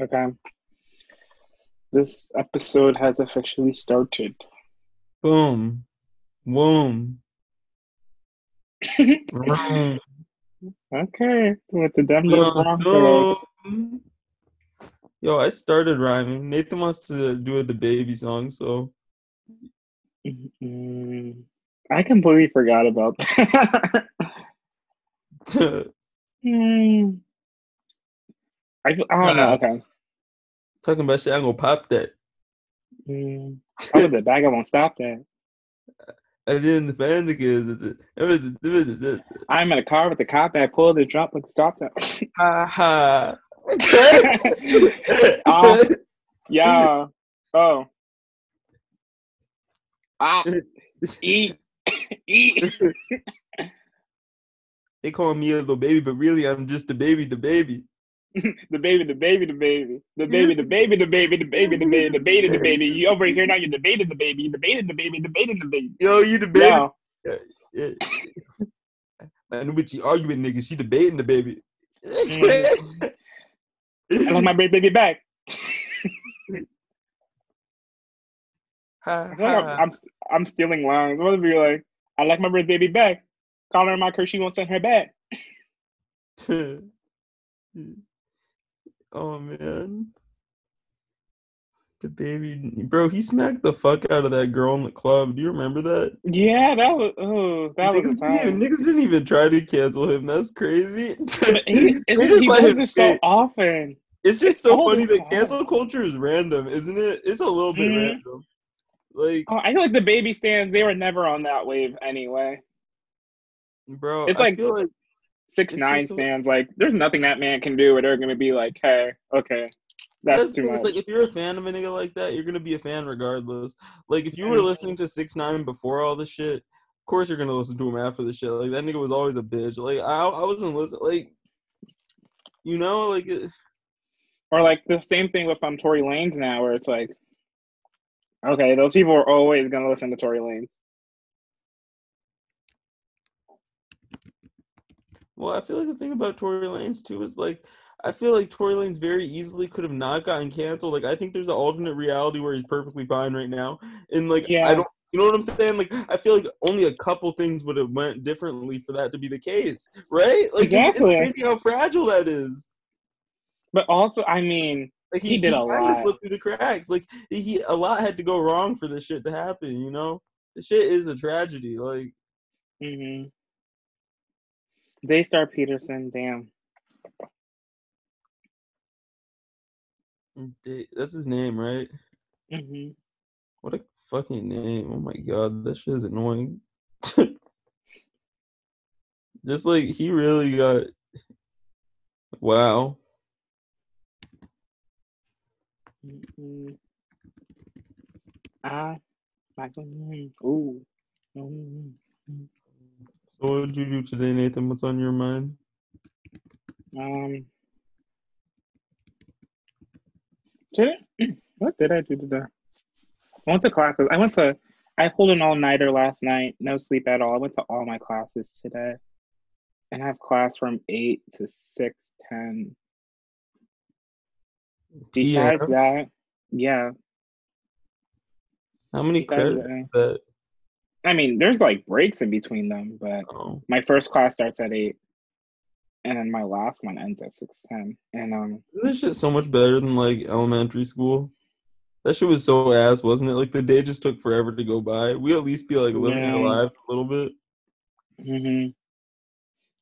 Okay. This episode has officially started. Boom. Boom. Okay. With the Denver Let's Broncos. Yo, I started rhyming. Nathan wants to do the baby song, so Mm, I completely forgot about that. Mm. I, I don't know. Okay. Talking about shit, I'm gonna pop that. Mm. Out of the bag, I won't stop that. I didn't defend the kids. I'm in a car with the cop. I pulled the drop like stop that. Ha ha. Ah, yeah. Oh. Ah. Eat. Eat. They call me a little baby, but really I'm just the baby, the baby. the baby, the baby, the baby, the baby, the baby, the baby, the baby, the baby, the baby, the baby. You over here now? You're debating the baby. You debating the baby. Debating the baby. Yo, you the baby. Yeah. I knew what she arguing, nigga. She debating the baby. Mm. I like my baby back. I feel like I'm. I'm I'm stealing lines. What if you're like, I like my baby back. Call her my curse. She won't send her back. oh man. The baby bro, he smacked the fuck out of that girl in the club. Do you remember that? Yeah, that was oh, that was niggas, a didn't even, niggas didn't even try to cancel him. That's crazy. He, it's, just he does this so often. It's just it's so funny that cancel culture is random, isn't it? It's a little bit Mhm. random. Like, Oh, I feel like the baby stands. They were never on that wave anyway. bro, It's I like- feel like Six It's nine stands. Like, there's nothing that man can do, where they're gonna be like, "Hey, okay, that's That's too much." like if you're a fan of a nigga like that, you're gonna be a fan regardless. Like if you were listening to Six Nine before all this shit, of course you're gonna listen to him after the shit. Like that nigga was always a bitch. Like I, I wasn't listening. Like you know, like it, or like the same thing with um Tory Lanez now, where it's like, okay, those people are always gonna listen to Tory Lanez. Well, I feel like the thing about Tory Lanez too is like I feel like Tory Lanez very easily could have not gotten canceled. Like I think there's an alternate reality where he's perfectly fine right now, and like Yeah. I don't. You know what I'm saying? Like, I feel like only a couple things would have went differently for that to be the case, right? Like, Exactly. it's crazy how fragile that is. But also, I mean, Like He did a kinda lot. slipped through the cracks. Like he, he, a lot had to go wrong for this shit to happen. You know, the shit is a tragedy. Like hmm Daystar Peterson, damn. that's his name, right? hmm What a fucking name! Oh my god, that shit is annoying. Just like he really got. Wow. hmm Ah, Michael. Ooh. Mm, So what did you do today, Nathan? What's on your mind? Um. Did it, what did I do today? I went to classes. I went to. I pulled an all nighter last night. No sleep at all. I went to all my classes today, and I have class from eight to six ten. Besides PM? that, yeah. How many besides credits? That I mean, there's like breaks in between them, but oh, my first class starts at eight, and then my last one ends at six ten. And um, Isn't this shit so much better than like elementary school? That shit was so ass, wasn't it? Like the day just took forever to go by. We at least be like living Yeah. our lives a little bit. hmm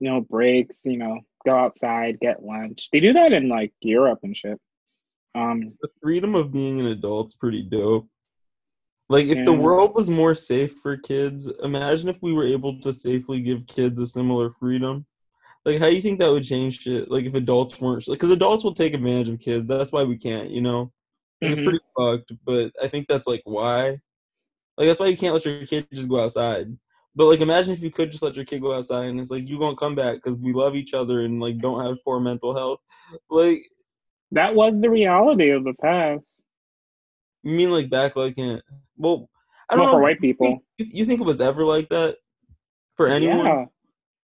you know, breaks. You know, go outside, get lunch. They do that in like Europe and shit. Um, The freedom of being an adult's pretty dope. Like if the mm. world was more safe for kids, imagine if we were able to safely give kids a similar freedom. Like how do you think that would change shit? Like if adults weren't like cuz adults will take advantage of kids. That's why we can't, you know. And It's mm-hmm. pretty fucked, but I think that's like why. Like that's why you can't let your kid just go outside. But like imagine if you could just let your kid go outside and it's like you won't come back cuz we love each other and like don't have poor mental health. Like that was the reality of the past. You mean like back like in well, I don't know. for white you people. think- You, you think it was ever like that for anyone? Yeah.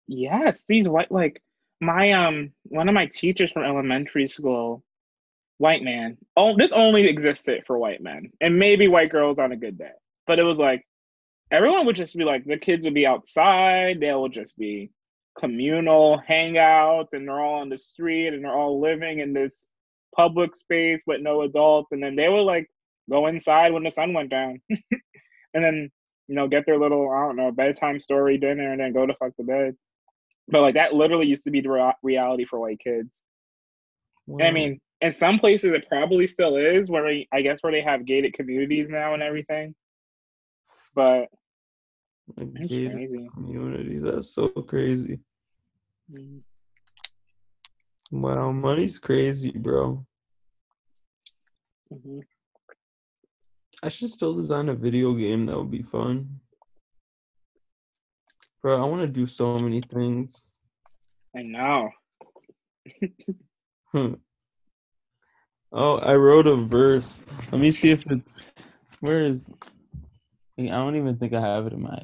Yes, these white like my um one of my teachers from elementary school, white man. Oh, this only existed for white men and maybe white girls on a good day. But it was like everyone would just be like the kids would be outside. They would just be communal hangouts, and they're all on the street, and they're all living in this public space with no adults. And then they would like go inside when the sun went down, and then you know get their little I don't know bedtime story dinner, and then go to fuck the bed. But like that literally used to be the re- reality for white kids. And I mean, in some places it probably still is where I guess where they have gated communities now and everything. But A gated crazy. community. That's so crazy. Mm. Wow, money's crazy, bro. Mhm. I should still design a video game that would be fun. Bro, I want to do so many things. I know. Hmm. Oh, I wrote a verse. Let me see if it's where is I don't even think I have it in my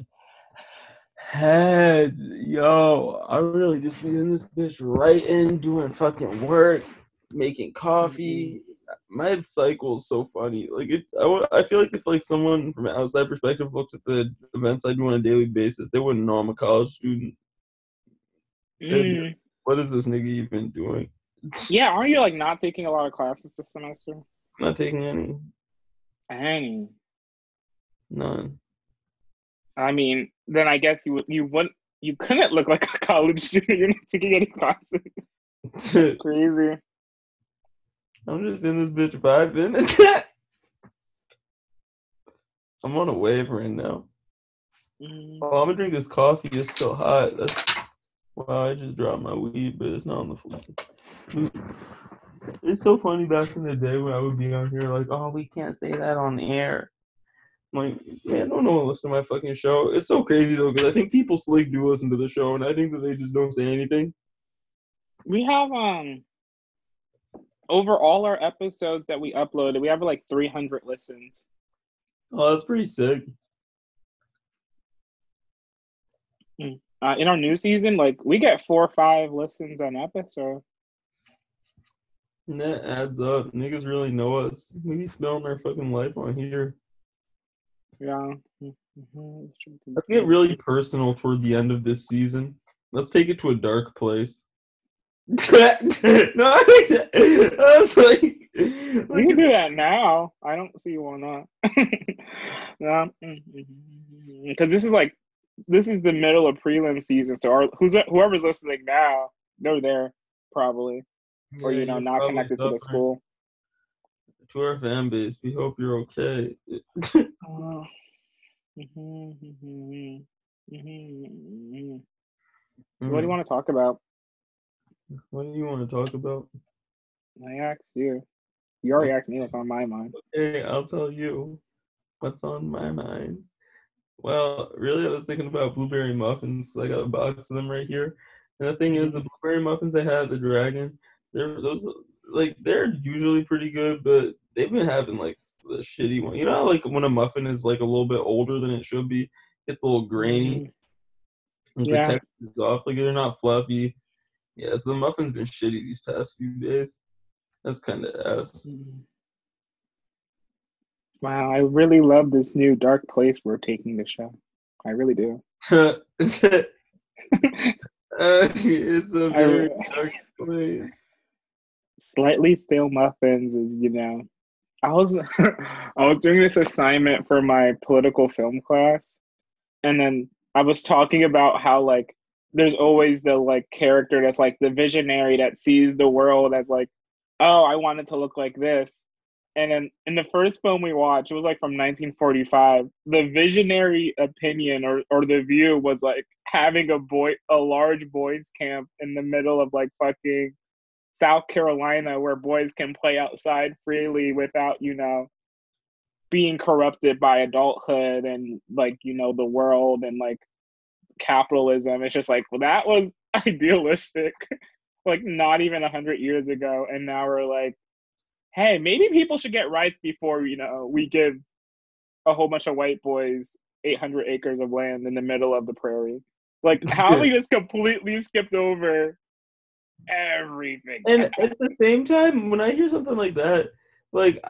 head. Yo, I really just be in this bitch writing, doing fucking work, making coffee. My head cycle is so funny. Like if I, I feel like if like someone from an outside perspective looks at the events I do on a daily basis, they wouldn't know I'm a college student. Mm. What is this nigga even doing? Yeah, aren't you like not taking a lot of classes this semester? Not taking any. Dang. None. I mean, then I guess you would you wouldn't you couldn't look like a college student. You're not taking any classes. Crazy. I'm just in this bitch vibing. I'm on a wave right now. Mm. Oh, I'm gonna drink this coffee. It's so hot. That's wow. I just dropped my weed, but it's not on the floor. It's so funny back in the day when I would be on here like, oh, we can't say that on air. I'm like, man, don't no one listen to my fucking show. It's so crazy though, because I think people slick do listen to the show, and I think that they just don't say anything. We have um over all our episodes that we uploaded, we have like 300 listens. Oh, that's pretty sick. Uh, in our new season, like we get four or five listens an episode. And that adds up. Niggas really know us. We be spelling our fucking life on here. Yeah. Mhm. Let's get really personal toward the end of this season. Let's take it to a dark place. no, I was like, We like, can do that now. I don't see why not. no, because this is like this is the middle of prelim season. So our, who's whoever's listening now, they're there probably, or you know, not probably connected to the school. To our fan base, we hope you're okay. Mhm, mhm, mhm. What do you want to talk about? What do you want to talk about? I asked you. You already asked me what's on my mind. Hey, I'll tell you what's on my mind. Well, really, I was thinking about blueberry muffins 'cause I got a box of them right here. And the thing is, the blueberry muffins I had at the Dragon, they're those like they're usually pretty good, but they've been having like the shitty one. You know, how, like when a muffin is like a little bit older than it should be, it's a little grainy. Mm-hmm. And Yeah. the texture is off. Like they're not fluffy. Yeah, so the muffin's been shitty these past few days. That's kind of ass. Wow, I really love this new dark place we're taking the show. I really do. Uh, it's a I- very dark place. Slightly stale muffins is, you know, I was I was doing this assignment for my political film class, and then I was talking about how like there's always the like character that's like the visionary that sees the world as like, oh, I want it to look like this. And then in the first film we watched, it was like from 1945. The visionary opinion or, or the view was like having a boy a large boys camp in the middle of like fucking South Carolina where boys can play outside freely without, you know, being corrupted by adulthood and like, you know, the world and like capitalism. It's just like, well, that was idealistic, like not even a hundred years ago. And now we're like, hey, maybe people should get rights before, you know, we give a whole bunch of white boys 800 acres of land in the middle of the prairie. Like, how we just completely skipped over everything. And at the same time, when I hear something like that, like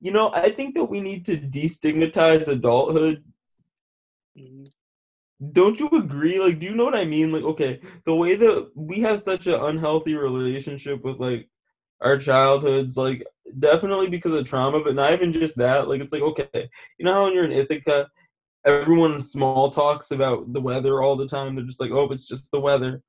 you know, I think that we need to destigmatize adulthood. Mm-hmm. Don't you agree? Like, do you know what I mean? Like, okay, the way that we have such an unhealthy relationship with like our childhoods, like definitely because of trauma, but not even just that. Like, it's like, okay, you know how when you're in Ithaca, everyone small talks about the weather all the time. They're just like, oh, it's just the weather.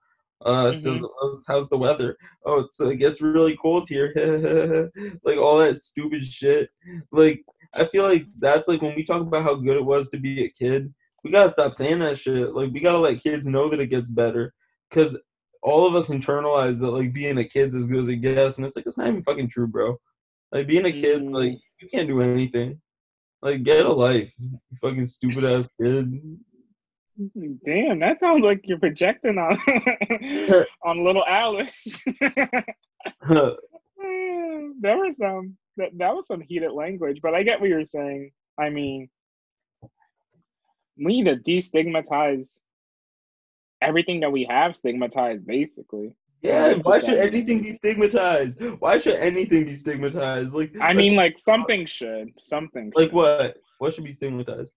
Uh, so Mhm. how's- how's the weather? Oh, it's it gets really cold here. like all that stupid shit. Like I feel like that's like when we talk about how good it was to be a kid. We gotta stop saying that shit. Like we gotta let kids know that it gets better, because all of us internalize that like being a kid's as good as it gets, and it's like it's not even fucking true, bro. Like being a kid, like Mm. you can't do anything. Like get a life, you fucking stupid ass kid. Damn, that sounds like you're projecting on on little Alex. there was some that, that was some heated language, but I get what you're saying. I mean, we need to destigmatize everything that we have stigmatized, basically. yeah, why is should anything be stigmatized? Why should anything be stigmatized? Like I let's mean, like something should, something. Like should. what? What should be stigmatized?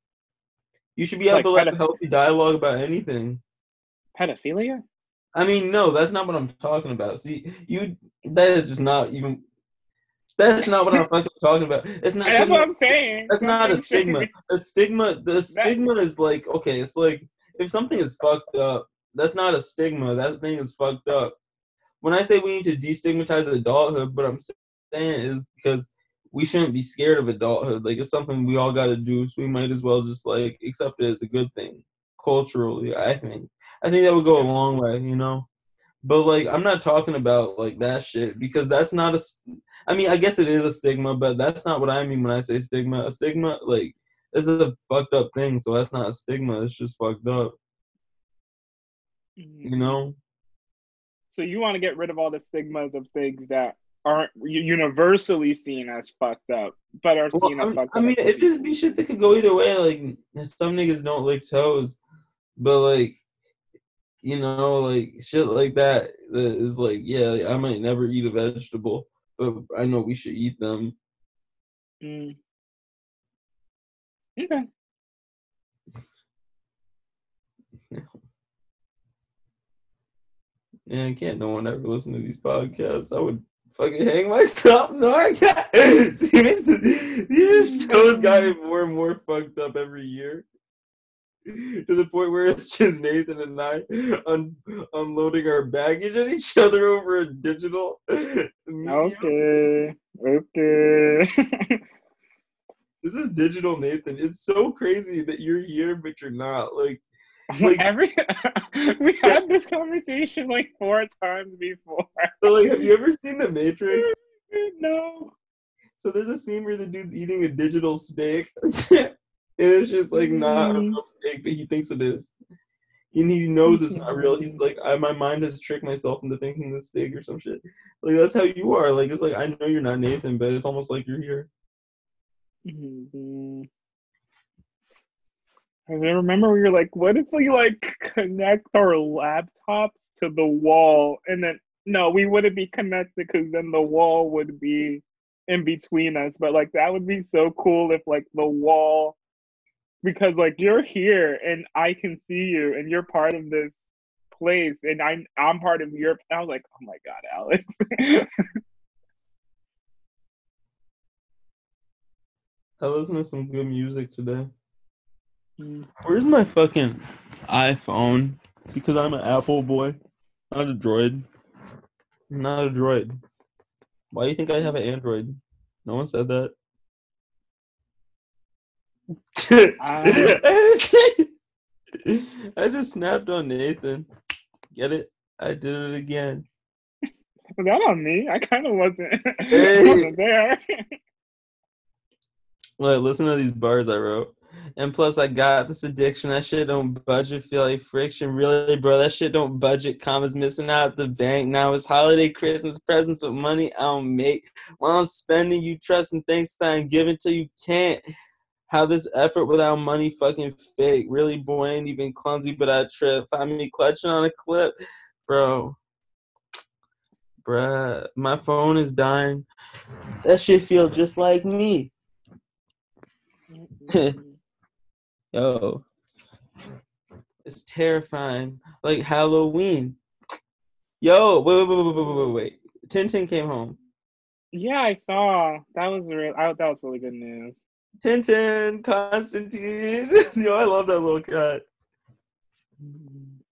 You should be able Like to have a pedoph- healthy dialogue about anything. Pedophilia? I mean, no, that's not what I'm talking about. See, you that is just not even. That's not what I'm fucking talking about. It's not. That's what I'm saying. That's not a stigma. A stigma. The stigma is like okay. It's like if something is fucked up, that's not a stigma. That thing is fucked up. When I say we need to destigmatize adulthood, what I'm saying is because we shouldn't be scared of adulthood. Like it's something we all got to do, so we might as well just like accept it as a good thing culturally. I think. I think that would go a long way, you know. But like, I'm not talking about like that shit because that's not a. I mean, I guess it is a stigma, but that's not what I mean when I say stigma. A stigma, like, this is a fucked up thing, so that's not a stigma. It's just fucked up, mm-hmm. you know. So you want to get rid of all the stigmas of things that aren't universally seen as fucked up, but are Well, seen as I'm- fucked I up. I mean, it just be shit that could go either way. Like, some niggas don't lick toes, but like, you know, like shit like that that is like, yeah, I might never eat a vegetable, but I know we should eat them. Mm. Okay. Man, can't no one ever listen to these podcasts. I would fucking hang myself. No, I can't. See, this, these shows got me more and more fucked up every year. To the point where it's just Nathan and I un- unloading our baggage at each other over a digital medium. Okay. Okay. This is digital Nathan. It's so crazy that you're here, but you're not. Like, Like- Every we had this conversation like four times before. so, like, have you ever seen The Matrix? no. So there's a scene where the dude's eating a digital steak, it's just like not a Mm. real but he thinks it is. And he knows it's not real. He's like, I, my mind has tricked myself into thinking this steak or some shit. Like that's how you are. Like it's like I know you're not Nathan, but it's almost like you're here. Mhm. I remember we were like, what if we like connect our laptops to the wall and then no, we wouldn't be connected because then the wall would be in between us. But like that would be so cool if like the wall because like you're here and I can see you and you're part of this place and I'm I'm part of your I was like, oh my god, Alex. I listened to some good music today. Mm. Where's my fucking iPhone? Because I'm an Apple boy, not a Droid. I'm not a Droid. Why do you think I have an Android? No one said that. Ah. I just snapped on Nathan. Get it? I did it again. Was that on me? I kind of wasn't, Hey. wasn't there. Like, listen to these bars I wrote. And plus, I got this addiction. That shit don't budget. Feel like friction. Really, bro, that shit don't budget. Commas missing out the bank. Now it's holiday, Christmas presents with money I don't make. While I'm spending, you trust and thanks that I'm giving till you can't. How this effort without money fucking fake. Really, boy, ain't even clumsy, but I trip. Find me clutching on a clip. Bro. Bruh, my phone is dying. That shit feel just like me. Yo. It's terrifying. Like Halloween. Yo, wait, wait, wait, wait, wait, wait, wait. Tintin came home. yeah, I saw. That was real. I, that was really good news. Tintin, Constantine. Yo, I love that little cat.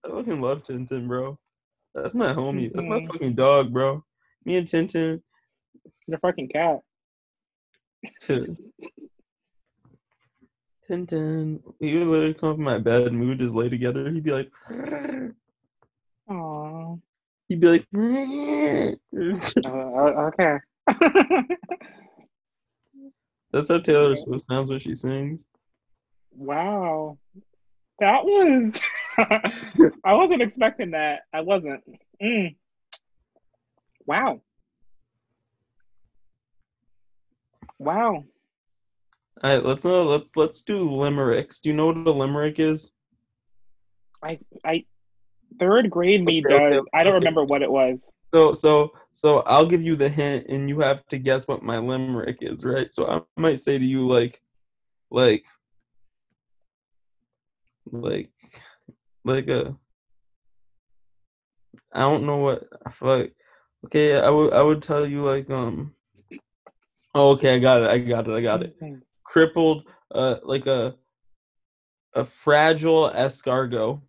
I fucking love Tintin, bro. That's my homie. That's my Mhm. fucking dog, bro. Me and Tintin. The fucking cat. Tintin. He would literally come up in my bed and we would just lay together. He'd be like, Aw. he'd be like, uh, okay. that's how Taylor Swift sounds when she sings. wow. That was. I wasn't expecting that. I wasn't. Mm. Wow. Wow. All right, let's uh, let's let's do limericks. Do you know what a limerick is? I I third grade me Okay, okay, does. I don't okay. remember what it was. So so so I'll give you the hint, and you have to guess what my limerick is, right? So I might say to you like, like, like, like a. I don't know what like. Okay, I would I would tell you like um. Oh, okay, I got it. I got it. I got it. Crippled, uh, like a. A fragile escargot.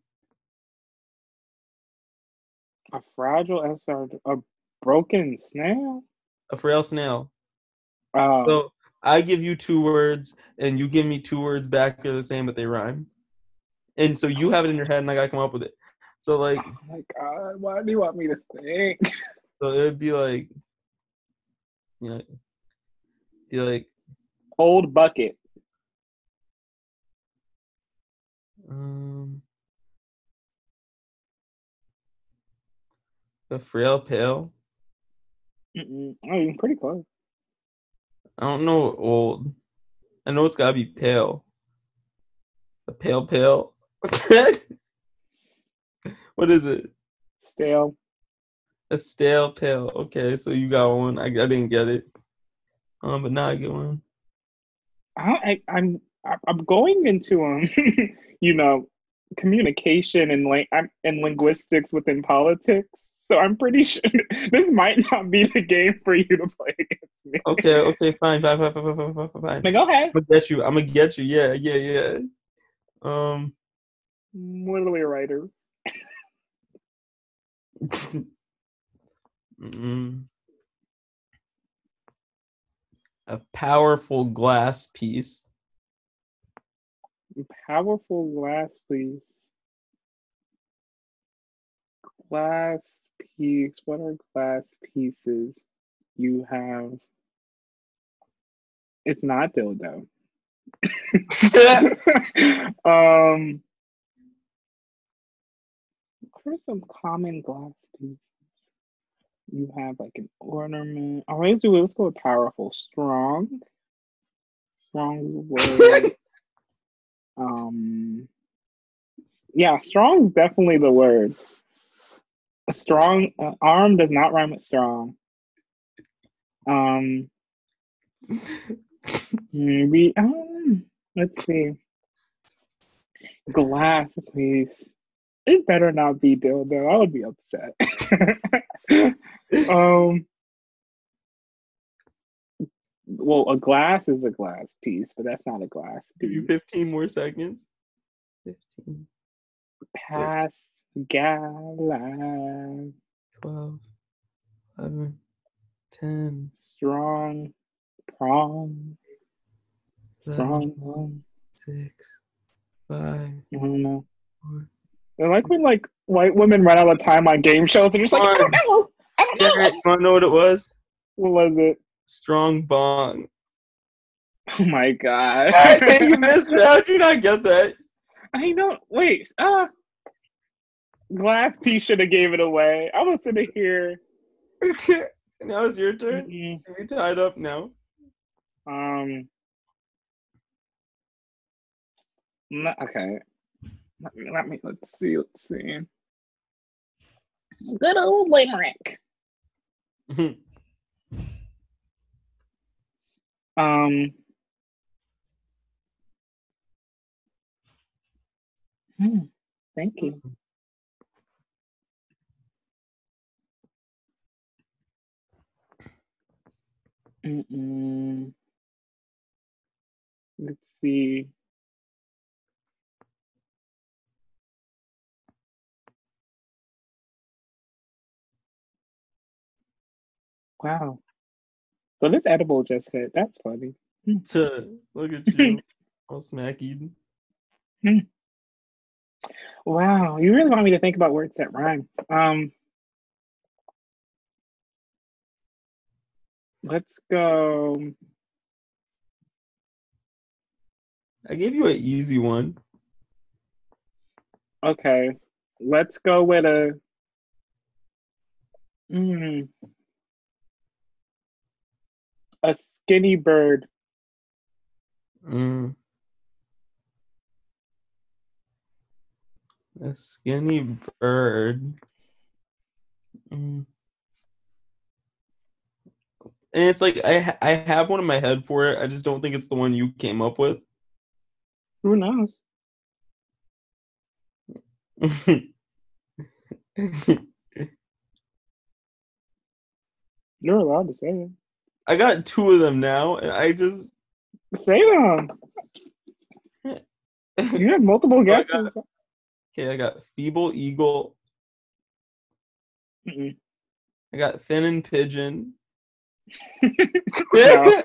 A fragile SR, a broken snail. A frail snail. Oh, So I give you two words, and you give me two words back. They're the same, but they rhyme. And so you have it in your head, and I gotta come up with it. So like, oh my god! Why do you want me to think? so it'd be like, you know, be like, Old bucket. um, the frail pale. Mm-mm. Oh, you're pretty close. I don't know old. I know it's gotta be pale. A pale pale. what is it? Stale. A stale pale. Okay, so you got one. I, I didn't get it. Um, but now I get one. I, I I'm I'm going into um, you know, communication and like I'm and linguistics within politics. So I'm pretty sure this might not be the game for you to play against me. Okay, okay, fine, fine, fine, fine, fine, fine, fine. Go ahead. I'm gonna get you. I'm gonna get you. Yeah, yeah, yeah. Um, literally a writer. mm. A powerful glass piece. Powerful glass piece. Glass what are glass pieces? You have. It's not dildo. um. What are some common glass pieces? You have like an ornament. All right, let's do it. Let's go with powerful. Strong. Strong word. um. Yeah, strong is definitely the word. A strong uh, arm does not rhyme with strong. Um. Maybe. Um, let's see. Glass, please. It better not be dildo. I would be upset. um. Well, a glass is a glass piece, but that's not a glass Give you 15 more seconds. 15, Pass, gala, 12, 11, 10, strong, prong, strong. 7, um, 6, 5, I don't know. 4. I like when like white women run out of time on game shows and just like, I don't know. I don't know. Garrett, you wanna know what it was? What was it? Strong bong. Oh my god. you missed it. How'd you not get that? I don't wait. Uh Glass piece should have gave it away. I was sitting here. Okay. Now it's your turn. mm, So we tied up now. Um. no- okay. Let me. Let me. Let's see. Let's see. Good old limerick. Um. hmm, Thank you. Mm-mm. Let's see. Wow. So this edible just hit. That's funny. to look at you, all smack eating. Wow. You really want me to think about words that rhyme. Um. Let's go. I gave you an easy one. Okay. Let's go with a. Mm, a skinny bird. Mm. A skinny bird. Mm. And it's like I I have one in my head for it. I just don't think it's the one you came up with. Who knows? You're allowed to say it. I got two of them now, and I just Say them. You have multiple I got- guesses. okay. I got feeble eagle. Mm-mm. I got thin and pigeon. No.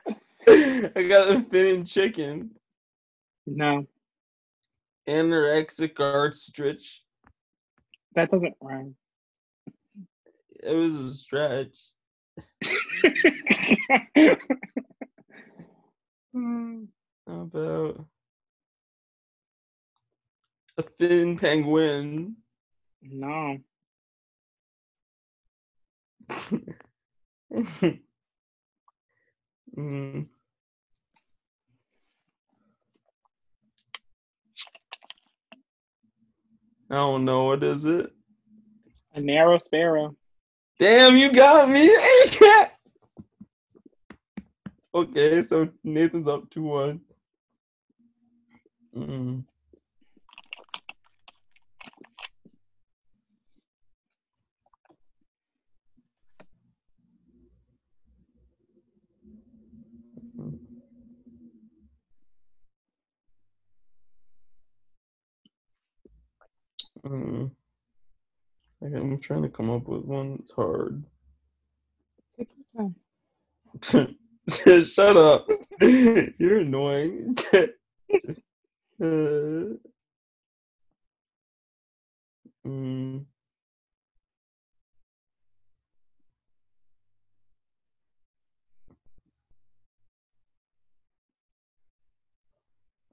I got a thin and chicken. No, Anorexic ostrich. that doesn't rhyme. It was a stretch. How about a thin penguin? no. Mm. I don't know. What is it? A narrow sparrow. Damn, you got me. okay, so Nathan's up 2 1. Mm. Mm. Okay, I'm trying to come up with one that's hard. Take your time. Shut up. You're annoying. Uh, mm,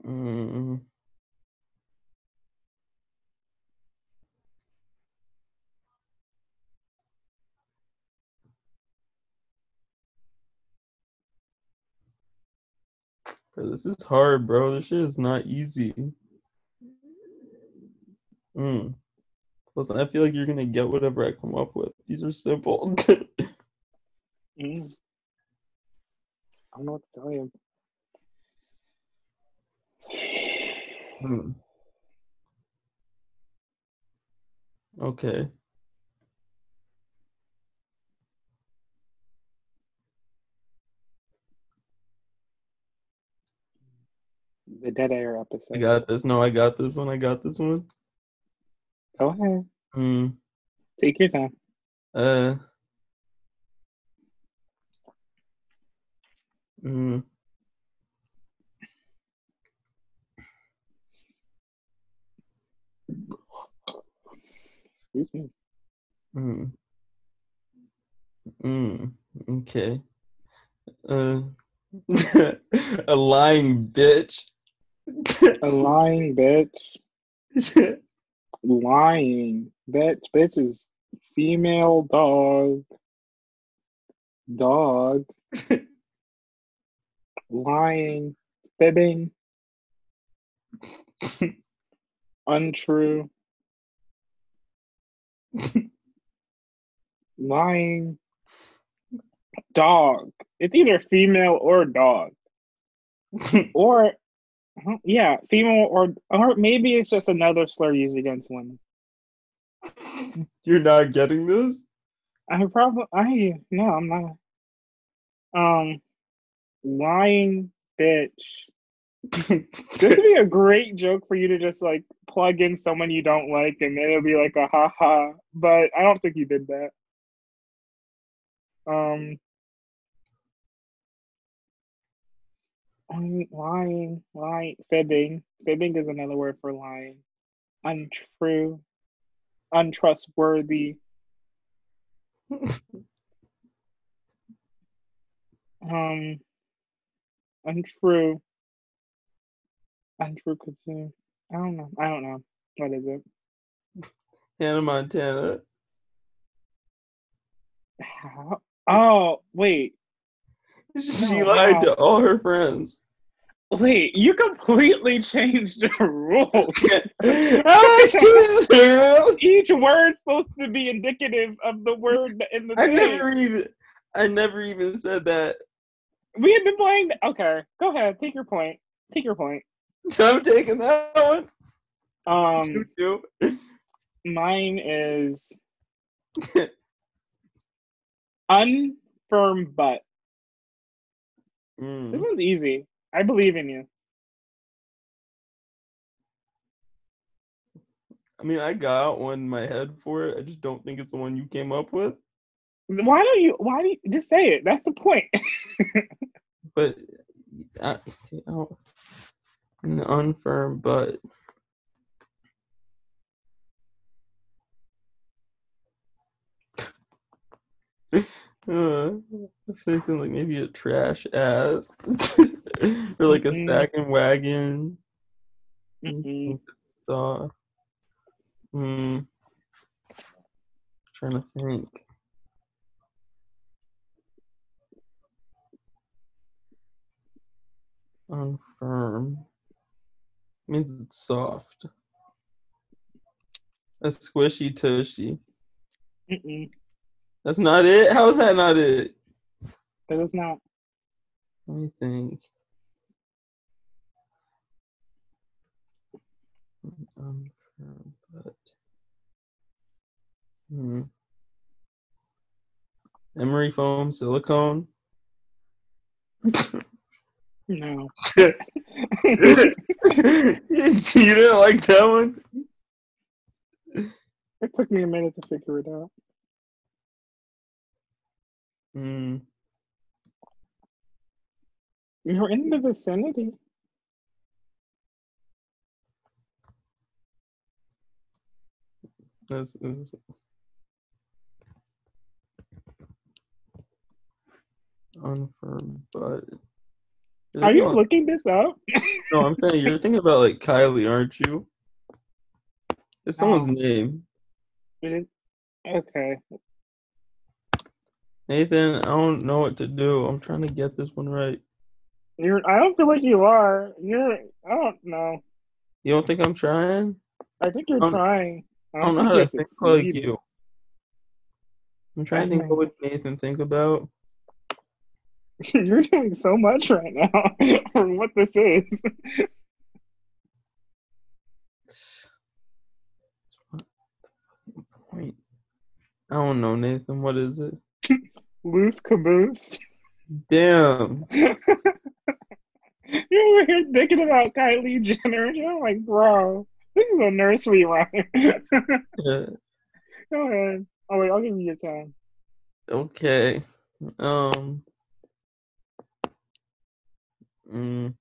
mm. This is hard, bro. This shit is not easy. Mm. Plus, I feel like you're gonna get whatever I come up with. These are simple. Mm. I don't know what to tell you. Hmm. Okay. The dead air episode. I got this. No, I got this one. I got this one. Go ahead. Hmm. Take your time. Uh. Mm. Excuse me. Mm. Mm. Okay. Uh. a lying bitch. A lying bitch. Lying bitch. Bitch is female dog. Dog. Lying. Fibbing. Untrue. Lying. Dog. It's either female or dog. or yeah, female or or maybe it's just another slur used against women. You're not getting this? I probably I no, I'm not. Um lying bitch. this would be a great joke for you to just like plug in someone you don't like and then it'll be like a ha ha. But I don't think you did that. Um lying, lying, fibbing. Fibbing is another word for lying. Untrue, untrustworthy. um, untrue, untrue consume. I don't know. I don't know. What is it? Hannah Montana. How? Oh, wait. She No, lied wow. to all her friends. Wait, you completely changed the rules. How much Jesus rules? Each word's supposed to be indicative of the word in the I thing. never even I never even said that. We have been playing. Okay, go ahead. Take your point. Take your point. So I'm taking that one. Um, Two, mine is unfirm butt. This Mm. one's easy. I believe in you. I mean, I got one in my head for it. I just don't think it's the one you came up with. Why don't you? Why do you just say it? That's the point. But I, you know, an unfirm butt. Uh, I was thinking like maybe a trash ass or like a Mm-mm. stacking wagon. Mm-hmm. Mm-mm. Saw. Hmm. Trying to think. Unfirm. Means it's soft. A squishy tushy. Mm-mm. That's not it? How is that not it? That is not. Let me think. Unfirm, but. Hmm. Emery foam silicone. No. you didn't like that one? It took me a minute to figure it out. Hmm. You're in the vicinity. This is. Unfirm, but. You're you looking this up? No, I'm saying you're thinking about like Kylie, aren't you? It's someone's Oh. name. It is- Okay. Nathan, I don't know what to do. I'm trying to get this one right. You're. I don't feel like you are. You're. I don't know. You don't think I'm trying? I think you're I don't- trying. I don't know how to think like you. I'm trying to think what would Nathan think about. You're doing so much right now for what this is. What point? I don't know, Nathan. What is it? Loose caboose. Damn. You're over here thinking about Kylie Jenner. You're like, bro, this is a nursery rhyme. Yeah, Go ahead. Oh wait, I'll give you your time. okay. Um. Mm,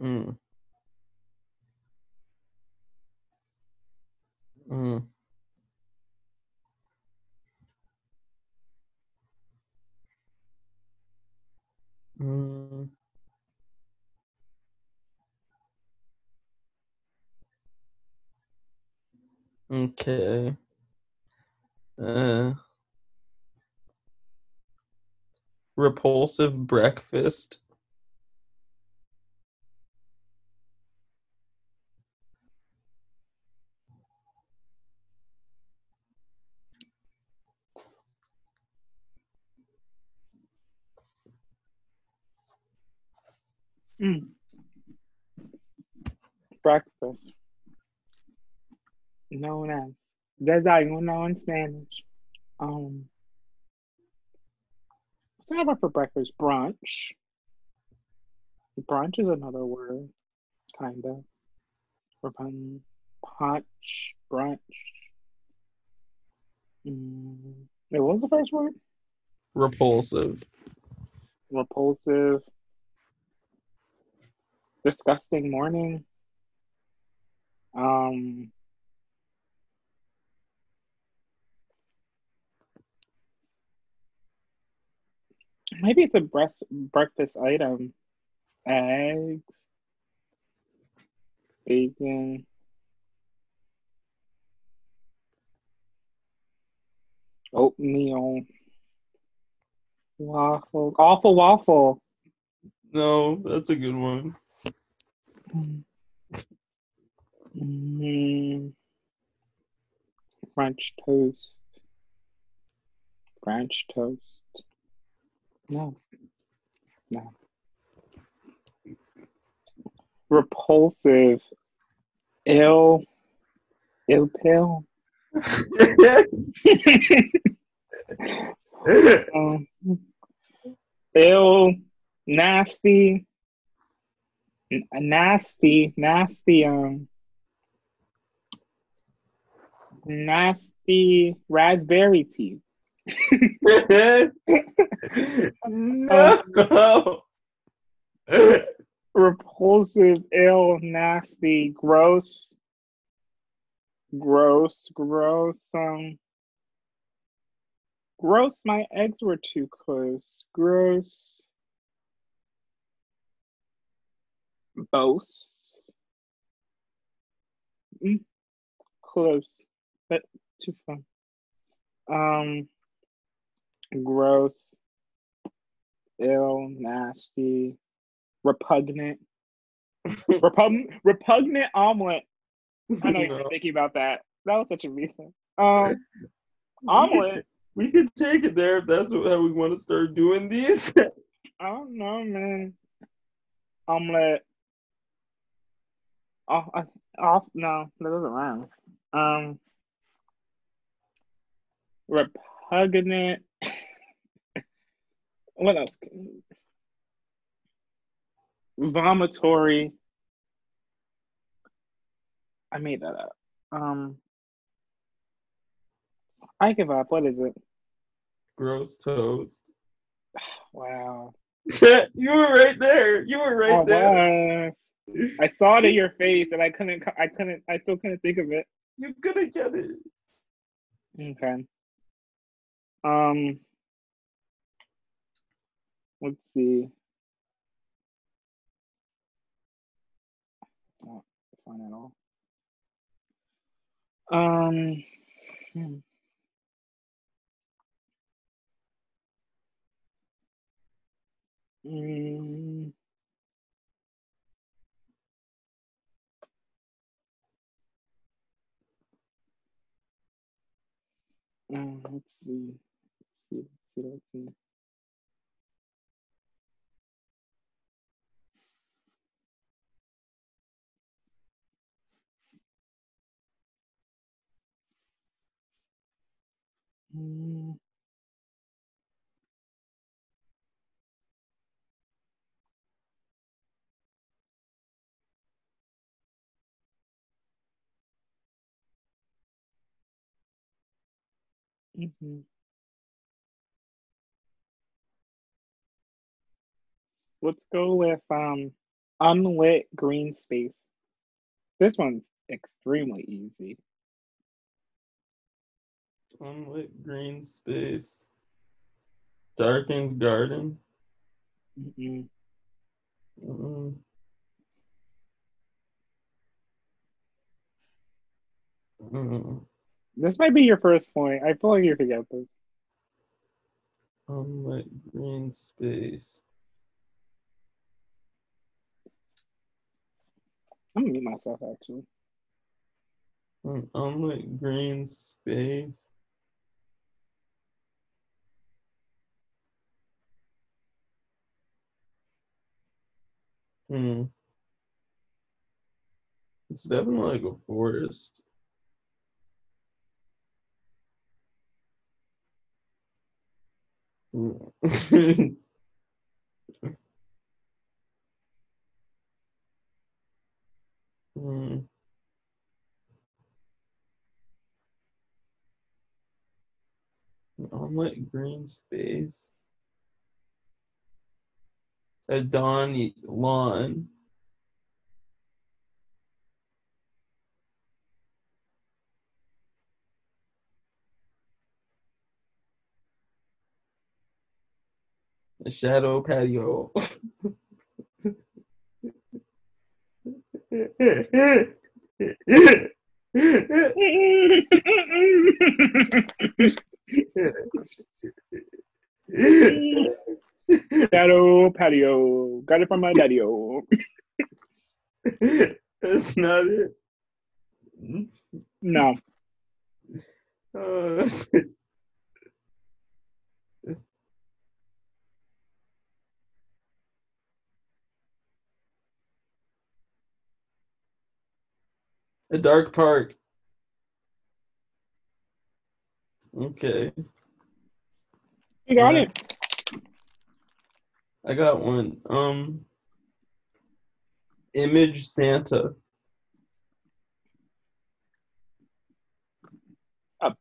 mm, mm. Mm. Okay. Uh, repulsive breakfast. Mm. Breakfast. Known as desayuno in Spanish. Um, what's another for breakfast? Brunch. Brunch is another word, kind of. Or pun- punch, brunch. Mm. What was the first word? Repulsive. Repulsive. Disgusting morning. Um. Maybe it's a breast, breakfast item. Eggs, bacon, oatmeal, waffles. Awful waffle. No, that's a good one. Mm. French toast. French toast. No. No. Repulsive. Ill. Ill pill. um, ill. Nasty. Nasty. Nasty. Um. Nasty raspberry tea. no. repulsive, ill, nasty, gross, gross, gross. Um, gross. My eggs were too close. Gross. Boast. Mm, close, but too far. Um, gross, ill, nasty, repugnant. Repugn- repugnant omelet. I know you're thinking about that. That was such a reason. Um, omelet. We could take it there if that's what, how we want to start doing these. I don't know, man. Omelet. Off, off. No, that doesn't rhyme. Um, repugnant. what else? Vomitory. I made that up. Um, I give up. What is it? Gross toast. Wow. you were right there. You were right I there. was. I saw it in your face, and I couldn't. I couldn't. I still couldn't think of it. You're gonna get it. Okay. Um. Let's see. It's not fun at all. Um. hmm. Mm, um, let's see. Let's see. Let's see. Let's see. Mm, mhm. Let's go with um unlit green space. This one's extremely easy. Unlit green space. Darkened garden. Mm-mm. Mm. Mm. This might be your first point. I feel like you could get this. Unlit green space. I'm gonna mute myself actually. An unlit green space. Hmm. It's definitely like a forest. Hmm. Hmm. Omelet green space. A dawn lawn. A shadow patio. Shadow patio. Got it from my daddy. That's not it. No. Oh, A dark park. Okay, You got Yeah. it. I got one. Um, image Santa. A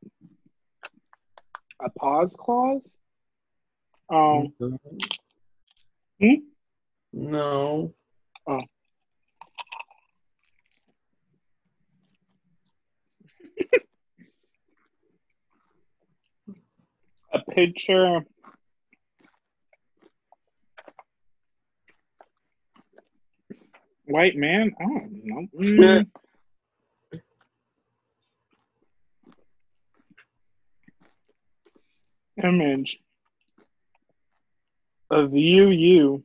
a pause clause. Um, Hmm? No. A picture. White man. I don't know. Mm. Image of you, you.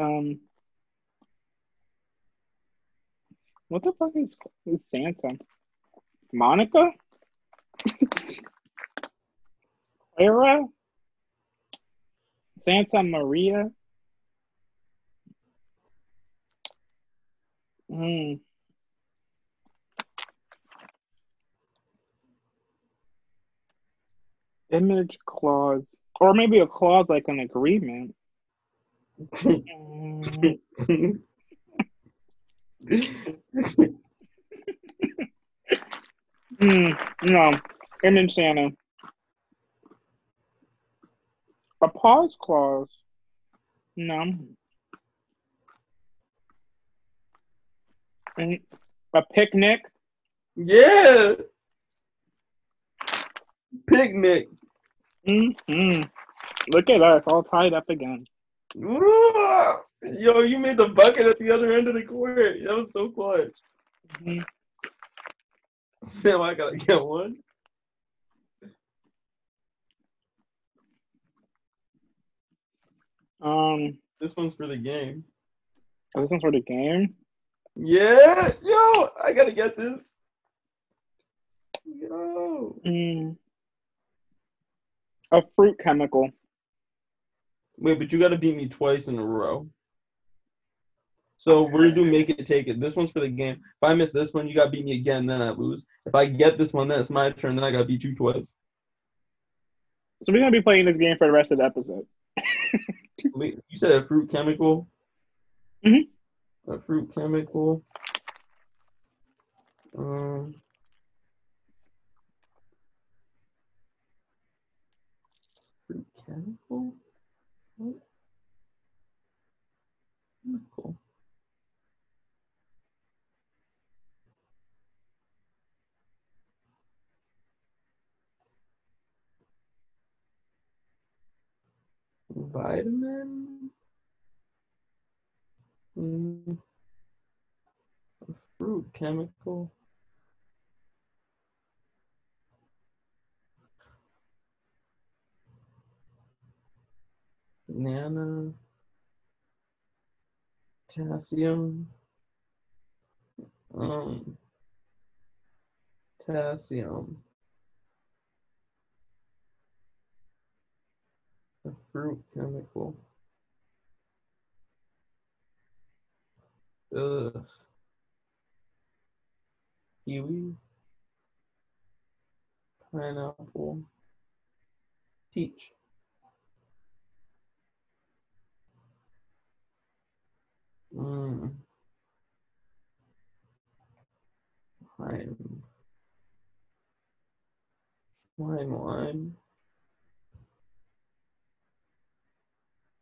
um, what the fuck is, is Santa? Monica? Clara? Santa Maria? Hmm. Image clause. Or maybe a clause like an agreement. Mm, mm, no. Image Santa. A pause clause. No. Mm, A picnic. yeah. Picnic. Mm-hmm. Look at us, all tied up again. Yo, you made the bucket at the other end of the court. That was so clutch. Mhm. Now I gotta get one. Um, This one's for the game. oh, this one's for the game. Yeah, yo, I gotta get this. Yo. Mm. A fruit chemical. Wait, but you gotta beat me twice in a row. So we're gonna do make it take it. This one's for the game. If I miss this one, you gotta beat me again, then I lose. If I get this one, then it's my turn, then I gotta beat you twice. So we're gonna be playing this game for the rest of the episode. You said a fruit chemical? Mhm. A fruit chemical. Um fruit chemical? What? Chemical. Vitamin? Mm. A fruit chemical. Banana. Potassium. Um. Potassium. Agrochemical. Ugh. Kiwi. Pineapple. Peach. Mm. Lime. Lime, lime.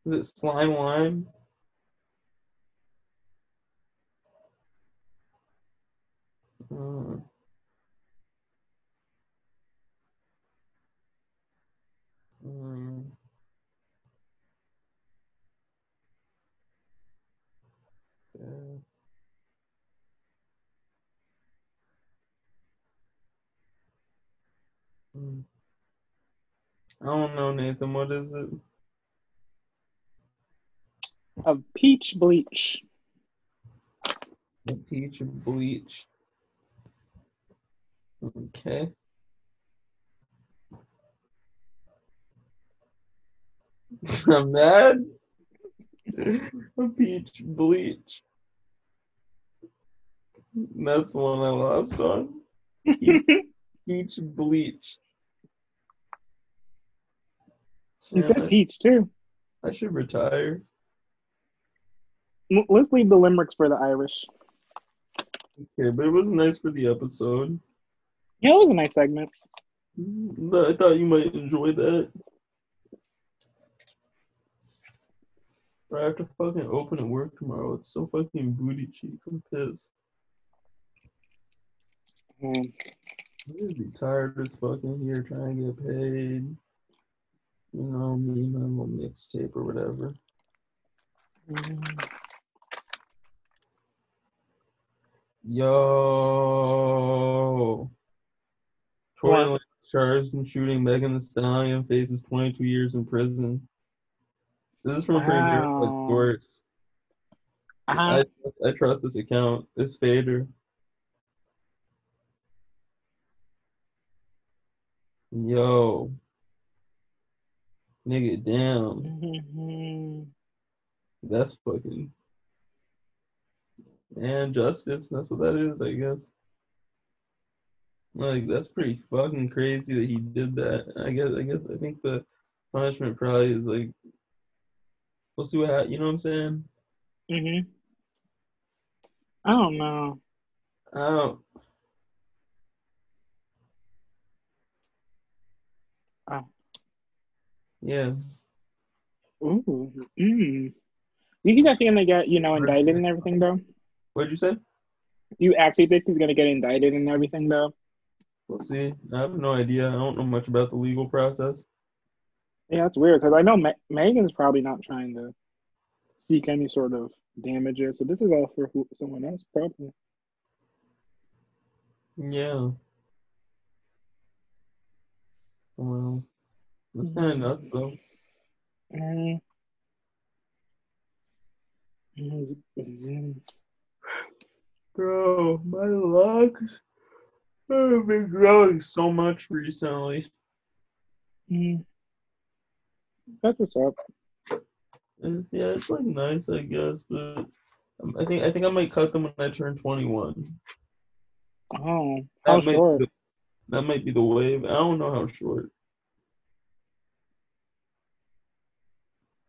Is it slime lime? Mm. Mm. Yeah. Mm. I don't know, Nathan. What is it? Of peach bleach. A peach bleach. Okay. I'm mad. A peach bleach. That's the one I lost on. Peach bleach. You said peach too. I should retire. Let's leave the limericks for the Irish. Okay, but it was nice for the episode. Yeah, it was a nice segment. I thought you might enjoy that. I have to fucking open and work tomorrow. It's so fucking booty cheeks. I'm pissed. Um, I'm gonna be tired as fucking here trying to get paid. You know, me and my little mixtape or whatever. Yo. Tory? Lanez charged in shooting Megan Thee Stallion faces 22 years in prison. This is from Wow. Source. uh, I, I trust this account. It's Fader. Yo. Nigga, damn. mhm. That's fucking. And justice. That's what that is, I guess. Like, that's pretty fucking crazy that he did that. I guess, I guess, I think the punishment probably is like. We'll see what happens. You know what I'm saying? Mhm. I don't know. I don't. Oh. Yeah. Ooh. Mm. You think actually gonna get you know indicted and everything though? What'd you say? Do you actually think he's gonna get indicted and everything though? We'll see. I have no idea. I don't know much about the legal process. Yeah, that's weird because I know Me- Megan's probably not trying to seek any sort of damages, so this is all for who- someone else probably. Yeah. Well, that's kind of nuts, though. Mm. Mm. Bro, my legs have been growing so much recently. Mm. That's what's up. And yeah, it's like nice, I guess, but um, I think I think I might cut them when I turn 21. Oh, how That might, short? be the, that might be the wave. I don't know how short.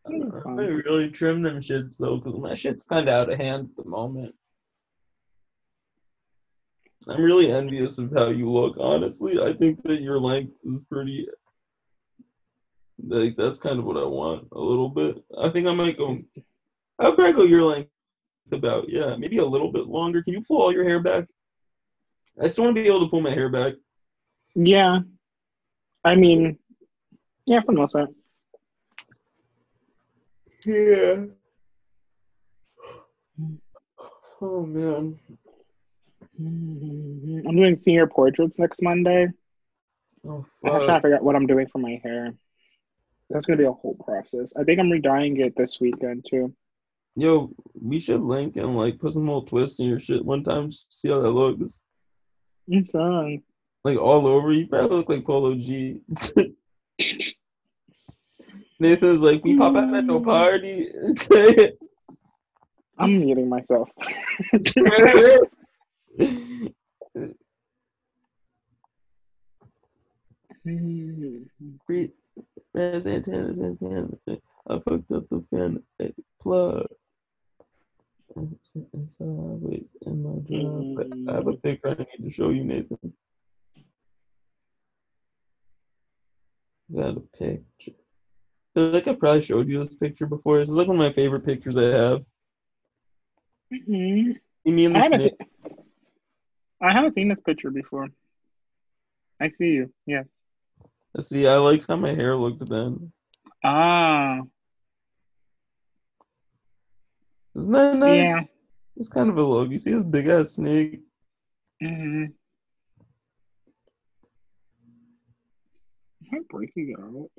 I I really trim them shits though, because my shit's kind of out of hand at the moment. I'm really envious of how you look. Honestly, I think that your length is pretty. Like that's kind of what I want a little bit. I think I might go. I'll probably go your length about yeah, maybe a little bit longer. Can you pull all your hair back? I still want to be able to pull my hair back. Yeah. I mean, yeah, for the most part. Yeah. Oh man. I'm doing senior portraits next Monday. Oh I'm trying to figure out what I'm doing for my hair. That's gonna be a whole process. I think I'm redying it this weekend too. Yo, we should link and like put some little twists in your shit one time. See how that looks. Like all over. You probably look like Polo G. Nathan's like, we pop out at no party. I'm muting myself. Read Red Santana Santana. I fucked up the fan plug. I Sideways in my job. I have a picture I need to show you, Nathan. Got a picture. I feel like I probably showed you this picture before. This is like one of my favorite pictures I have. Mm-hmm. See me and I the haven't, snake. I haven't seen this picture before. I see you. Yes. I see, I like how my hair looked then. Ah. Isn't that nice? Yeah. It's kind of a look. You see this big ass snake? hmm Am I breaking out?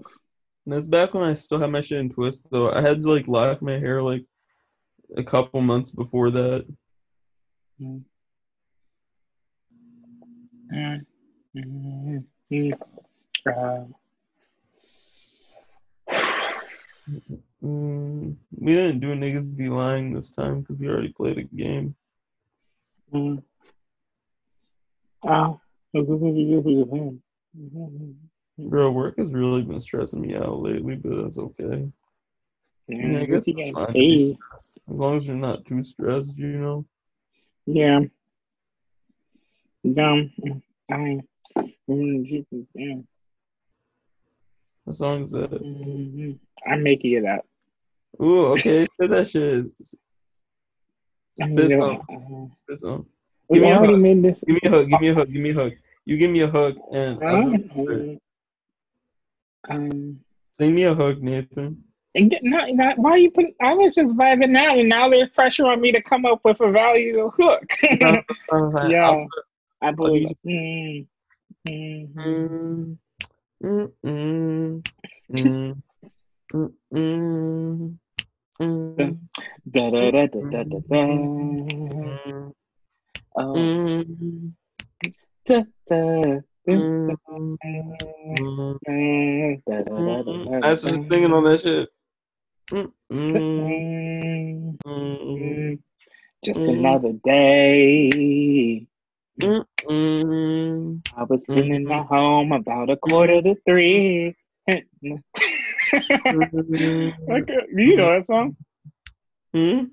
And that's back when I still had my shit in twist though. I had to like lock my hair like a couple months before that. Mm. Mm. We didn't do niggas be lying this time because we already played a game. mm. Ah. Bro, work has really been stressing me out lately, but that's okay. I, mean, I guess it's fine to be paid. stressed. As long as you're not too stressed, you know. Yeah. Dumb. I. Mm, As long as that. Mhm. I'm making it up. Ooh, okay. Say that shit. Spit some. Uh, Spit some. Give me a hug. Give me a hug. Give me a hug. Give me a hug. You give me a hug, and I'll do it first. Um, sing me a hug, Nathan. and get, not, not, why are you putting? I was just vibing now, and now there's pressure on me to come up with a value hook. yeah, I believe. give Mm, mm, Mm, mm, mm, mm, mm, mm, mm, da, da, da, da, da, da, da. Oh, da, da, da, da, da, da, da, da, I was just thinking on that shit. Mm, mm, Mm, mm, mm. Just another day. Mm, mm. I was sitting at home about a quarter to three. okay, you know that song? Hmm?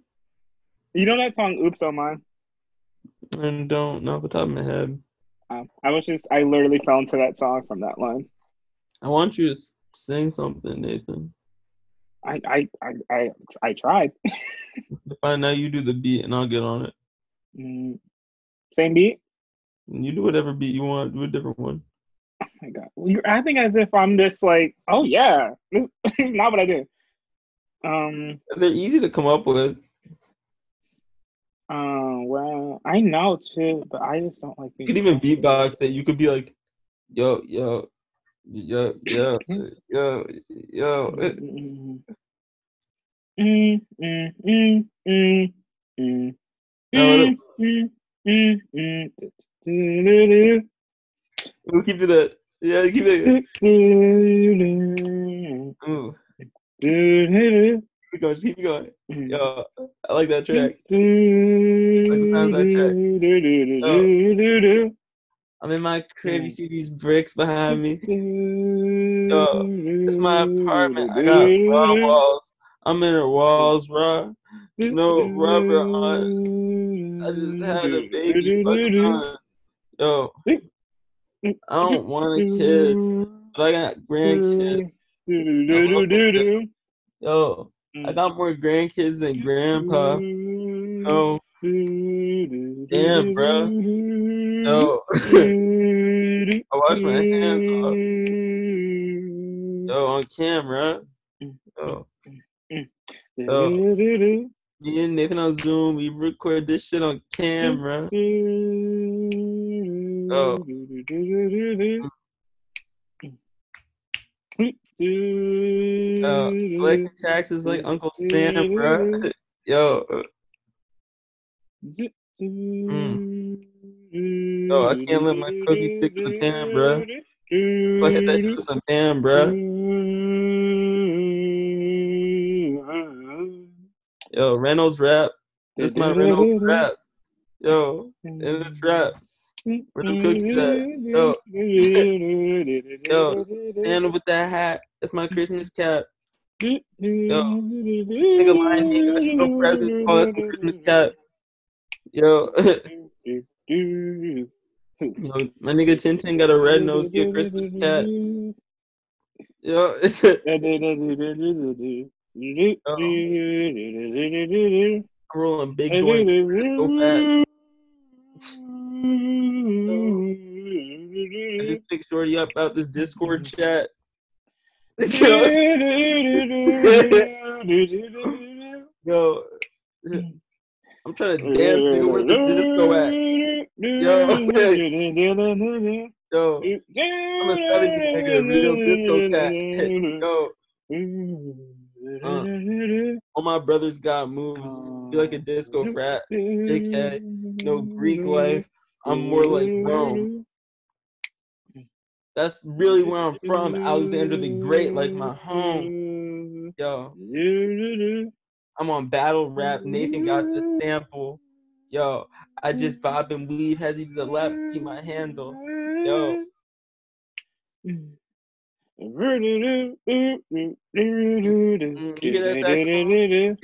You know that song, Oops on Mine? I don't know off the top of my head. Um, I was just, I literally fell into that song from that line. I want you to sing something, Nathan. I, I, I, I, I tried. If I know you do the beat and I'll get on it. Mm, same beat? You do whatever beat you want. Do a different one. Oh my God. Well, You're acting as if I'm just like, oh yeah, this, this is not what I do. Um, They're easy to come up with. uh, well, I know too, but I just don't like it. You could even beatbox it. You could be like, yo, yo, yo, yo, yo, yo. Mm, mm, mm, mm, mm, mm. No, let it- Mm, mm, mm, do, do, do, We'll keep it that. Yeah, keep it. Ooh, keep going. Just keep going. Mm. Yo, I like that track. Do, Like the sound of that track. do. I'm in my crib. You see these bricks behind me. Yo, It's my apartment. I got raw mm. walls. I'm in the walls, bro. No rubber on. I just had a baby fucking on. Yo, I don't want a kid, but I got grandkids. Yo, I got more grandkids than grandpa. Yo, Damn, bro. yo, I wash my hands off. Yo, on camera. Yo, me and Nathan on Zoom, we record this shit on camera. Oh. Yo, collecting taxes like Uncle Sam, bro. Yo, Mm. Yo, I can't let my cookie stick to the pan, bruh. if I that shit with some pan, bro. Yo, Reynolds rap. This my Reynolds rap. Yo, in the trap. The cookies at? Yo. Yo, stand with that hat. That's my Christmas cap. Yo, nigga he ain't got no presents. Oh, that's my Christmas cap. Yo, Yo, my nigga Tintin got a red nose, get Christmas cat. Yo, it's a, I'm rolling big joint. So fat. Just pick Shorty up out this Discord chat. Yo, I'm trying to dance, nigga. Where the disco at? Yo, yo, I'm a 70s nigga, real disco cat. Yo, uh, all my brothers got moves. Feel like a disco frat. Big head, no Greek life. I'm more like Rome. That's really where I'm from. Alexander the Great, like my home. Yo, I'm on battle rap. Nathan got the sample. Yo, I just bob and weave. Has to the left? Keep my handle. Yo. Mm, you hear that saxophone?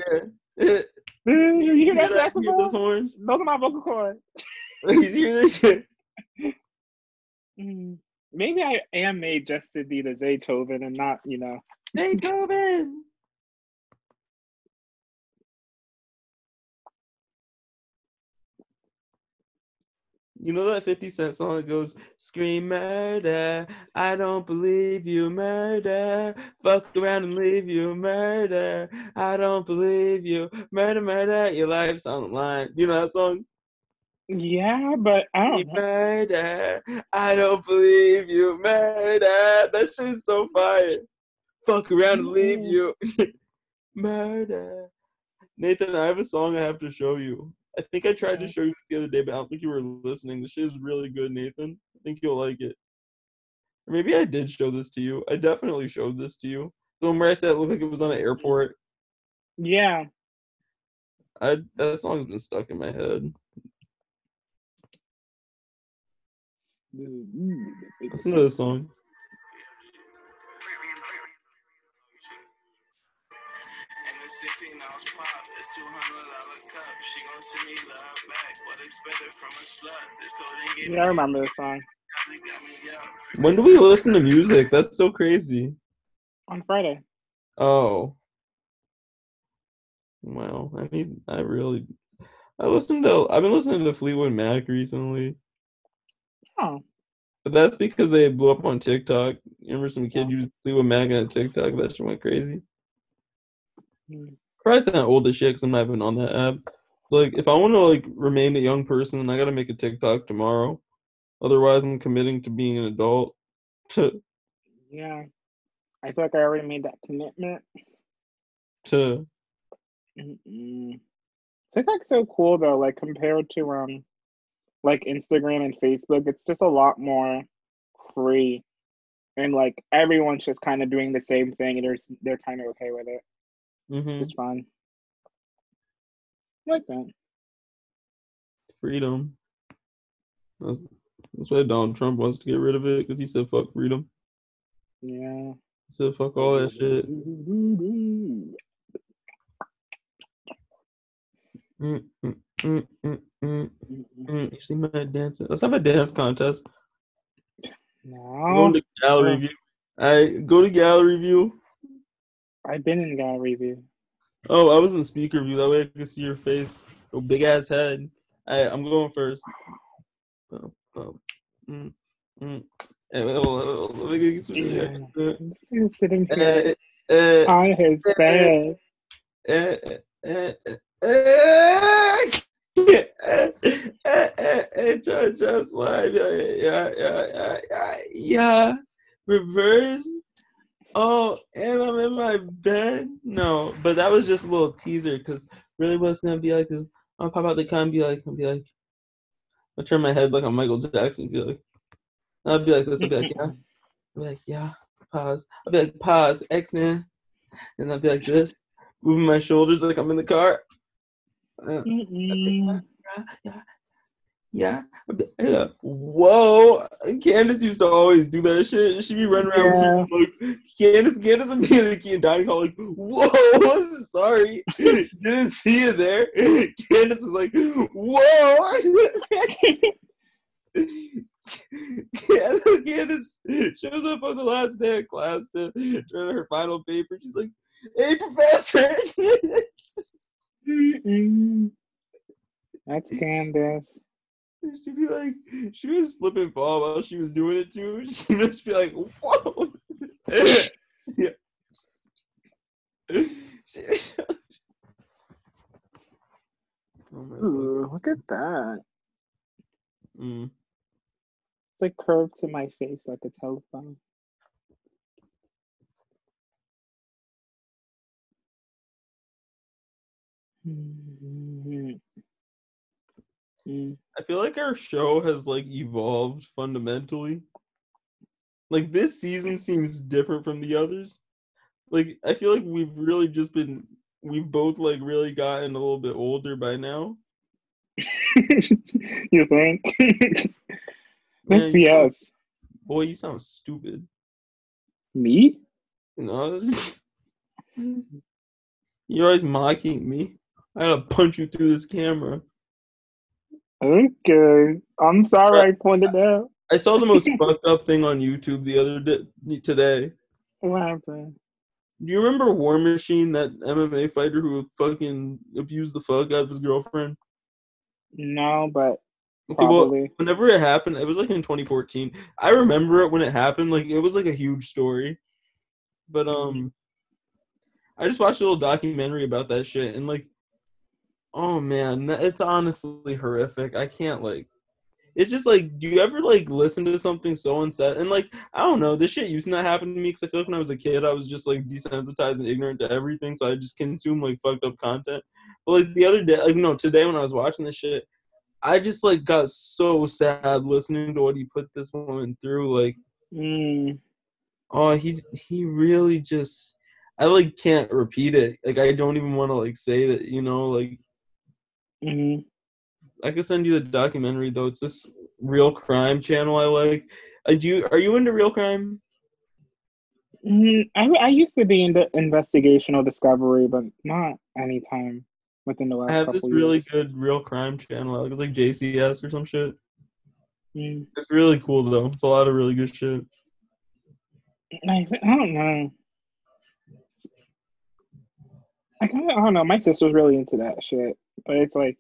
Yeah. You hear that You hear those horns? Those are my vocal cords. You hear this shit? Mm. Maybe I am made just to be the Zaytoven and not, you know. Beethoven. You know that 50 Cent song that goes, Scream murder, I don't believe you, murder, fuck around and leave you, murder, I don't believe you, murder, murder, your life's on the line. You know that song? Yeah, but I don't. Murder, I don't believe you, murder. That shit's so fire. Fuck around and leave you. murder. Nathan, I have a song I have to show you. I think I tried to show you the other day, but I don't think you were listening. The shit is really good, Nathan. I think you'll like it. Or maybe I did show this to you. I definitely showed this to you. The one where I said it looked like it was on an airport. Yeah. I that song's been stuck in my head. Listen to this song. And the 16 ounce pop, it's 200 dollar cup. She gon' send me love back. What expected from a slut? This Mm. code ain't get Yeah, I remember this song. me, got me up. When do we listen to music? That's so crazy. On Friday. Oh. Well, I need. I really. I listened to. I've been listening to Fleetwood Mac recently, Oh. but that's because they blew up on TikTok. Remember some kid used Fleetwood Mac on TikTok? That shit went crazy. Mm. Probably not old as shit because I'm not even on that app. Like, if I want to like remain a young person, I gotta make a TikTok tomorrow. Otherwise, I'm committing to being an adult. To Yeah. I feel like I already made that commitment. to Mm-mm. TikTok's so cool though, like compared to um like Instagram and Facebook, it's just a lot more free. And like everyone's just kind of doing the same thing and they're they're kind of okay with it. mhm, It's fun. I like that. freedom. That's, that's why Donald Trump wants to get rid of it because he said fuck freedom. Yeah. He said fuck all that shit. Mm, mm, mm, mm. You see my dancing? Let's have a dance contest. No. Go to gallery view. I go to gallery view. I've been in gallery view. Oh, I was in speaker view. That way I could see your face. Your big ass head. I, I'm going first. Oh, oh, mm, mm. Well, well, let me get some- Yeah. I'm just sitting here on his bed. Just, just like, yeah, yeah, yeah, yeah, yeah, reverse. Oh, and I'm in my bed. No, but that was just a little teaser because really what's gonna be like is I'll pop out the car and be like, I'll be like, I'll turn my head like on Michael Jackson, be like, I'll be like this, I'll be like, yeah, I'll be like, yeah, pause. I'll be like, pause, X Men, and I'll be like this, moving my shoulders like I'm in the car. Mm-mm. yeah, yeah, yeah. Whoa, Candace used to always do that shit. She'd be running around with like Candace. Candace would be in the key and dining hall like, "Whoa, I'm sorry, didn't see you there." Candace is like, "Whoa." Yeah, so Candace shows up on the last day of class to turn her final paper. She's like, "Hey, professor." Mm-mm. That's Candace. She'd be like, she would slip and fall while she was doing it too. She'd just be like, whoa. yeah. oh. Ooh, look at that. Mm. It's like curved to my face like a telephone. Mm-hmm. Mm-hmm. I feel like our show has like evolved fundamentally. Like this season seems different from the others. Like I feel like we've really just been we've both like really gotten a little bit older by now. you think? Man, That's you sound- yes. Boy, you sound stupid. Me? No, it's- you're always mocking me. I gotta punch you through this camera. Okay. I'm sorry I pointed out. I saw the most fucked up thing on YouTube the other day today. What happened? Do you remember War Machine, that MMA fighter who fucking abused the fuck out of his girlfriend? No, but Okay, well, probably. whenever it happened, it was like in 2014. I remember it when it happened. Like it was like a huge story. But um, I just watched a little documentary about that shit, and like, oh man, it's honestly horrific. I can't like. It's just like, do you ever like listen to something so unset? And like, I don't know, this shit used to not happen to me because I feel like when I was a kid, I was just like desensitized and ignorant to everything, so I just consume like fucked up content. But like the other day, like no, today when I was watching this shit, I just like got so sad listening to what he put this woman through. Like, Mm, oh, he he really just I like can't repeat it. Like I don't even want to like say that, you know, like mhm. I could send you the documentary though. It's this real crime channel I like. I do are you into real crime? Mm, I, I used to be into investigational discovery, but not anytime within the last I have this couple really good real crime channel. I like it's like JCS or some shit. Mm, It's really cool though. It's a lot of really good shit. I, I don't know. I kind of I don't know. My sister's really into that shit, but it's like,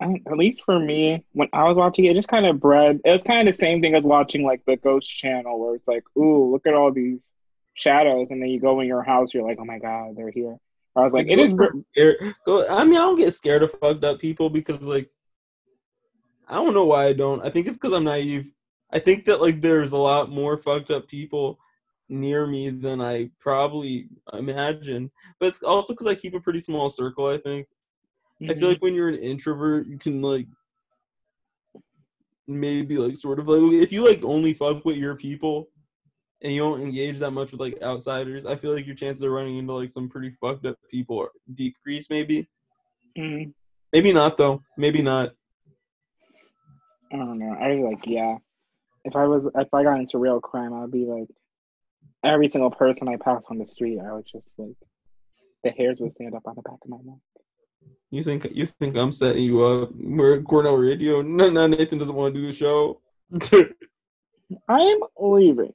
um, at least for me, when I was watching it, it just kind of bred. It was kind of the same thing as watching like the Ghost Channel, where it's like, ooh, look at all these shadows, and then you go in your house, you're like, oh my god, they're here. I was like, it is. Go- I mean, I don't get scared of fucked up people because, like, I don't know why I don't. I think it's because I'm naive. I think that like there's a lot more fucked up people near me than I probably imagine. But it's also because I keep a pretty small circle. I think. I feel like when you're an introvert, you can like maybe like sort of like if you like only fuck with your people and you don't engage that much with like outsiders, I feel like your chances of running into like some pretty fucked up people are decrease maybe. Mhm. Maybe not though. Maybe not. I don't know. I like, yeah. If I was, if I got into real crime, I'd be like, every single person I pass on the street, I would just like, the hairs would stand up on the back of my neck. You think you think I'm setting you up? We're at Cornell Radio. No, no, Nathan doesn't want to do the show. I am leaving.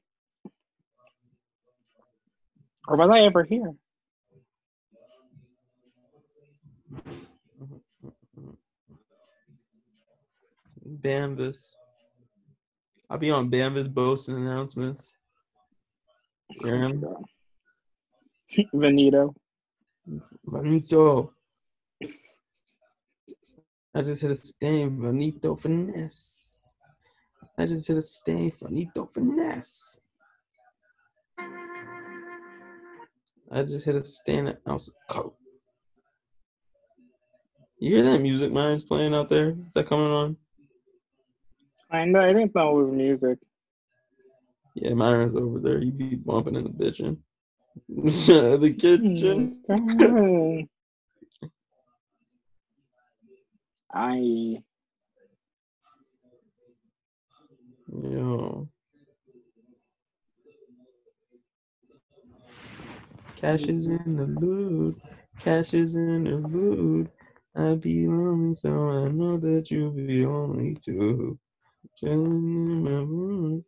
Or was I ever here? Bambus. I'll be on Bamvis boasting announcements. Aaron, Benito. Bonito. I just hit a stain, Bonito finesse. I just hit a stain, Bonito finesse. I just hit a stain at ounce of coke. You hear that music mine's playing out there? Is that coming on? I know. I didn't know it was music. Yeah, Myron's over there. You be bumping in the bitchin'. the kitchen. Mm, I Yo. Cash is in the loot. Cash is in the loot. I be lonely, so I know that you'll be lonely too. Chilling in my room,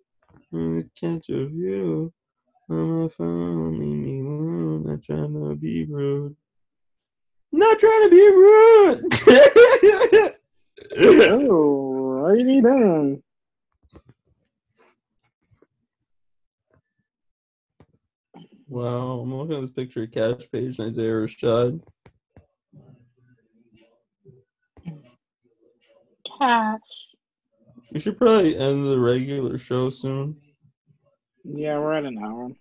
gonna catch a view. On my phone, leave me alone. Not trying to be rude. Not trying to be rude. oh, what are you doing? wow, I'm looking at this picture of Cash Page and Isaiah Rashad. Cash. We should probably end the regular show soon. Yeah, we're at an hour.